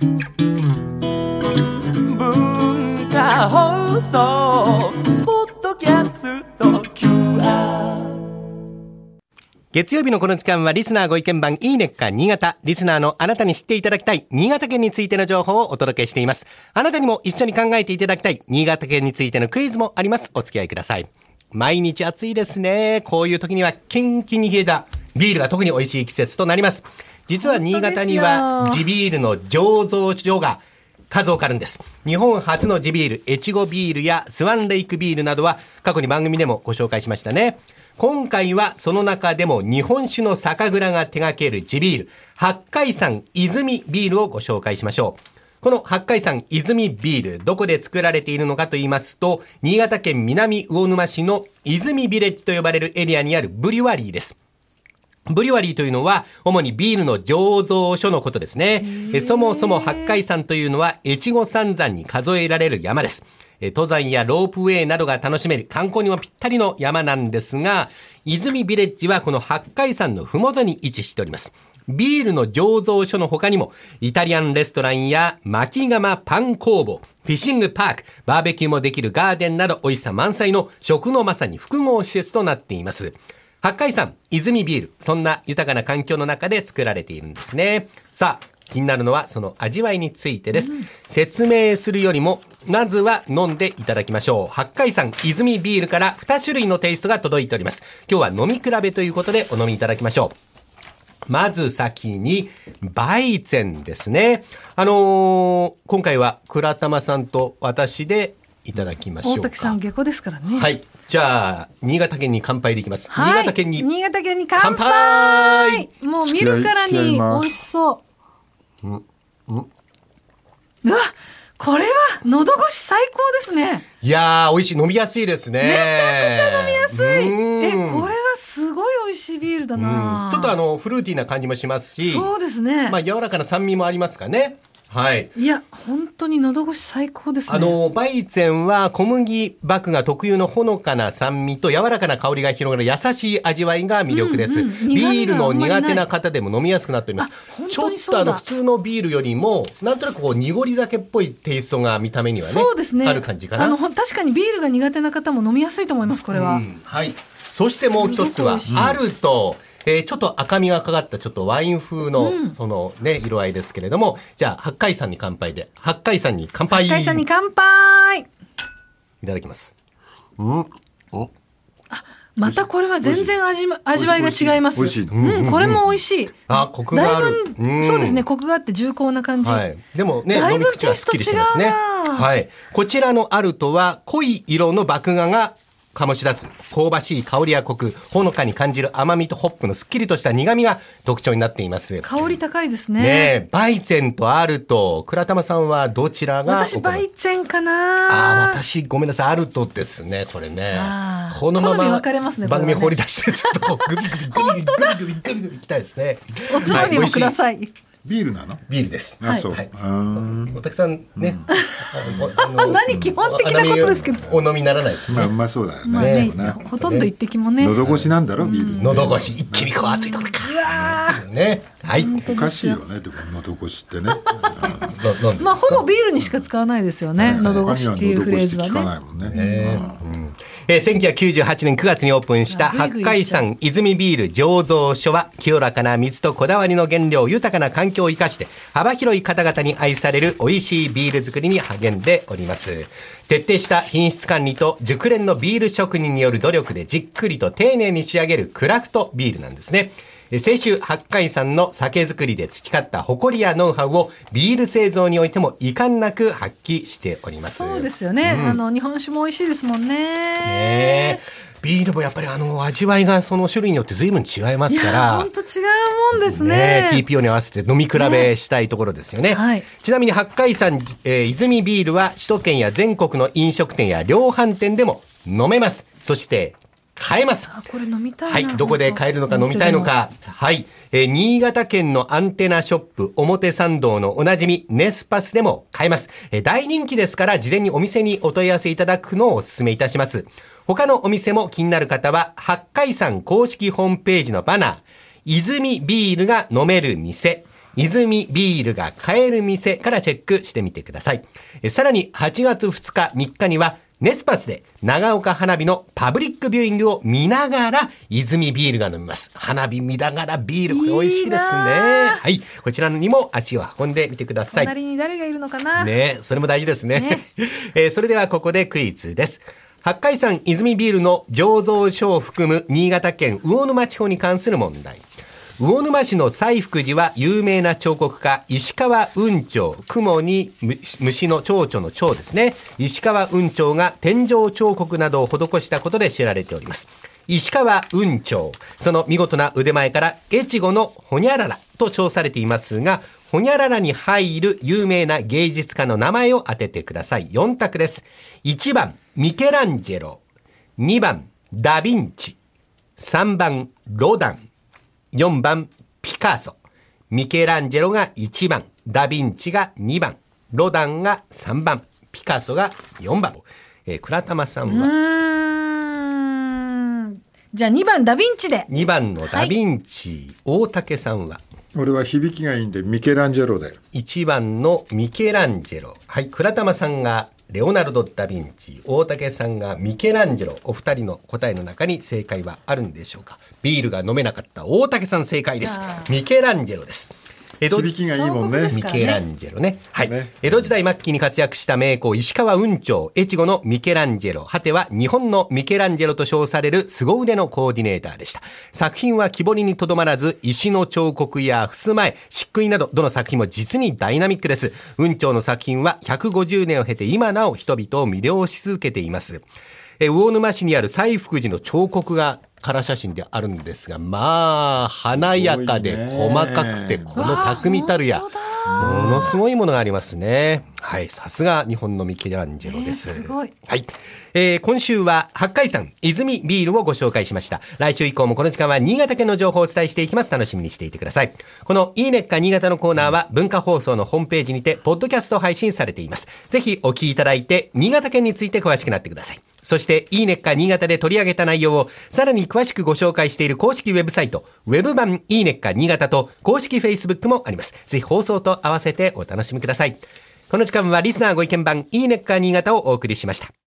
文化放送ポッドキャスト QR 月曜日のこの時間はリスナーご意見番いいねっか新潟。リスナーのあなたに知っていただきたい新潟県についての情報をお届けしています。あなたにも一緒に考えていただきたい新潟県についてのクイズもあります。お付き合いください。毎日暑いですね。こういう時にはキンキンに冷えたビールが特に美味しい季節となります。実は新潟には地ビールの醸造所が数多くあるんです。日本初の地ビール、越後ビールやスワンレイクビールなどは過去に番組でもご紹介しましたね。今回はその中でも日本酒の酒蔵が手掛ける地ビール、八海山泉ビールをご紹介しましょう。この八海山泉ビール、どこで作られているのかと言いますと、新潟県南魚沼市の泉ビレッジと呼ばれるエリアにあるブリュワリーです。ブリュワリーというのは、主にビールの醸造所のことですね。えそもそも八海山というのは、越後三山に数えられる山です。え登山やロープウェイなどが楽しめる観光にもぴったりの山なんですが、泉ビレッジはこの八海山のふもとに位置しております。ビールの醸造所の他にも、イタリアンレストランや巻窯パン工房、フィッシングパーク、バーベキューもできるガーデンなど美味しさ満載の食のまさに複合施設となっています。八海山、泉ビール、そんな豊かな環境の中で作られているんですね。さあ、気になるのはその味わいについてです。説明するよりも、まずは飲んでいただきましょう。八海山泉ビールから2種類のテイストが届いております。今日は飲み比べということでお飲みいただきましょう。まず先に、バイゼンですね。あのー今回は倉玉さんと私でいただきましょうか。大竹さん下戸ですからね。はい。じゃあ、新潟県に乾杯でいきます。はい新潟県に。新潟県に乾乾杯杯もう見るからに美味しそう。うわ、これは喉越し最高ですね。いやー、美味しい。飲みやすいですね。めちゃくちゃ飲みやすい。うんえ、これはすごい美味しいビールだうんな。ちょっとあの、フルーティーな感じもしますし、そうですね。まあ、柔らかな酸味もありますかね。はい。いや、本当に喉越し最高ですね。あの、バイゼンは小麦麦芽特有のほのかな酸味と柔らかな香りが広がる優しい味わいが魅力です。うんうんビールの苦手な方でも飲みやすくなっておりますちょっとあの、普通のビールよりも、なんとなくこう、濁り酒っぽいテイストが見た目にはね、そうですね。ある感じかな。あの、確かにビールが苦手な方も飲みやすいと思います、これは。うんはい。そしてもう一つはあると、えーちょっと赤みがかかったちょっとワイン風の、そのね、色合いですけれども、じゃあ、八海山に乾杯で、八海山に乾杯深井さんに乾杯いただきます。またこれは全然味ま味わいが違います。うん、これも美味しい。あコクがあるだいぶうんそうですね、コクがあって重厚な感じ。はい。でもね、だいぶ飲み口はすっきりしてますね。テイスト違うなはい。こちらのアルトは、濃い色の麦芽が醸し出す、香ばしい香りやコク、ほのかに感じる甘みとホップのすっきりとした苦味が特徴になっています。香り高いですね。ねえ、バイゼンとアルト、倉玉さんはどちらが私、バイゼンかああ、な私、ごめんなさい、アルトですね、これねこのまま番組放り出して、ちょっとグビグビグビグビグビグビグビグビいきたいですね。おつまみもくだい。さい。ビールなの？ビールです。あ、そう。はいおたくさんね、何基本的なことですけどお飲みにならないですよまあ、うね。まそうだよまあね。ほとんど一滴もね。喉越しなんだろ、ビール。喉越し、一気にこう熱いとか。ね。はい。どおかしいよね、でも喉越しってね。まあ、ほぼビールにしか使わないですよね。喉越しっていうフレーズはね。えー1998年9月にオープンした八海山泉ビール醸造所は清らかな水とこだわりの原料豊かな環境を生かして幅広い方々に愛される美味しいビール作りに励んでおります。徹底した品質管理と熟練のビール職人による努力でじっくりと丁寧に仕上げるクラフトビールなんですね。え清酒八海山の酒造りで培った誇りやノウハウをビール製造においても遺憾なく発揮しております。そうですよね。あの、日本酒も美味しいですもんね。ねえビールもやっぱりあの味わいがその種類によって随分違いますから。本当違うもんですねね。え TPO に合わせて飲み比べしたいところですよね。はいちなみに八海山、えー泉ビールは首都圏や全国の飲食店や量販店でも飲めます。そして買えます。あ、これ飲みたいな。はい。どこで買えるのか飲みたいのか。はい。えー新潟県のアンテナショップ、表参道のおなじみ、ネスパスでも買えます。えー大人気ですから、事前にお店にお問い合わせいただくのをお勧めいたします。他のお店も気になる方は、八海山公式ホームページのバナー、泉ビールが飲める店、泉ビールが買える店からチェックしてみてください。えさらに8月2日3日にはネスパスで長岡花火のパブリックビューイングを見ながら泉ビールが飲みます。花火見ながらビール、これ美味しいですね。いいなはい。こちらにも足を運んでみてください。隣に誰がいるのかな、ねそれも大事ですね。ね えーそれではここでクイズです。八海山泉ビールの醸造所を含む新潟県魚沼地方に関する問題。魚沼市の西福寺は有名な彫刻家、石川雲長、雲に虫の蝶々の蝶ですね。石川雲長が天井彫刻などを施したことで知られております。石川雲長。その見事な腕前から、越後のほにゃららと称されていますが、ほにゃららに入る有名な芸術家の名前を当ててください。4択です。1番、ミケランジェロ。2番、ダヴィンチ。3番、ロダン。4番、ピカソ。ミケランジェロが1番、ダヴィンチが2番、ロダンが3番、ピカソが4番。えー倉玉さんうはじゃあ2番ダヴィンチで。2番のダヴィンチ、大竹さんは？俺は響きがいいんでミケランジェロで。1番のミケランジェロ。はい、倉玉さんがレオナルド・ダ・ヴィンチ、大竹さんがミケランジェロ。お二人の答えの中に正解はあるんでしょうか？ビールが飲めなかった大竹さん正解ですあ。ミケランジェロです。江戸響きがいいもんねミケランジェロね。はい。ね江戸時代末期に活躍した名工、石川雲長、越後のミケランジェロ。果ては日本のミケランジェロと称される凄腕のコーディネーターでした。作品は木彫りにとどまらず、石の彫刻や襖絵、漆喰など、どの作品も実にダイナミックです。雲長の作品は150年を経て今なお人々を魅了し続けています。え魚沼市にある西福寺の彫刻が、カラー写真であるんですが、まあ、華やかで細かくて、この巧みたるや、ものすごいものがありますね。はい、さすが日本のミケランジェロです。えーすはい。えー今週は八海山泉ビールをご紹介しました。来週以降もこの時間は新潟県の情報をお伝えしていきます。楽しみにしていてください。このいいねっか新潟のコーナーは文化放送のホームページにて、ポッドキャスト配信されています。ぜひお聞きいただいて、新潟県について詳しくなってください。そして、いいねっか新潟で取り上げた内容を、さらに詳しくご紹介している公式ウェブサイト、ウェブ版いいねっか新潟と、公式フェイスブックもあります。ぜひ放送と合わせてお楽しみください。この時間はリスナーご意見番いいねっか新潟をお送りしました。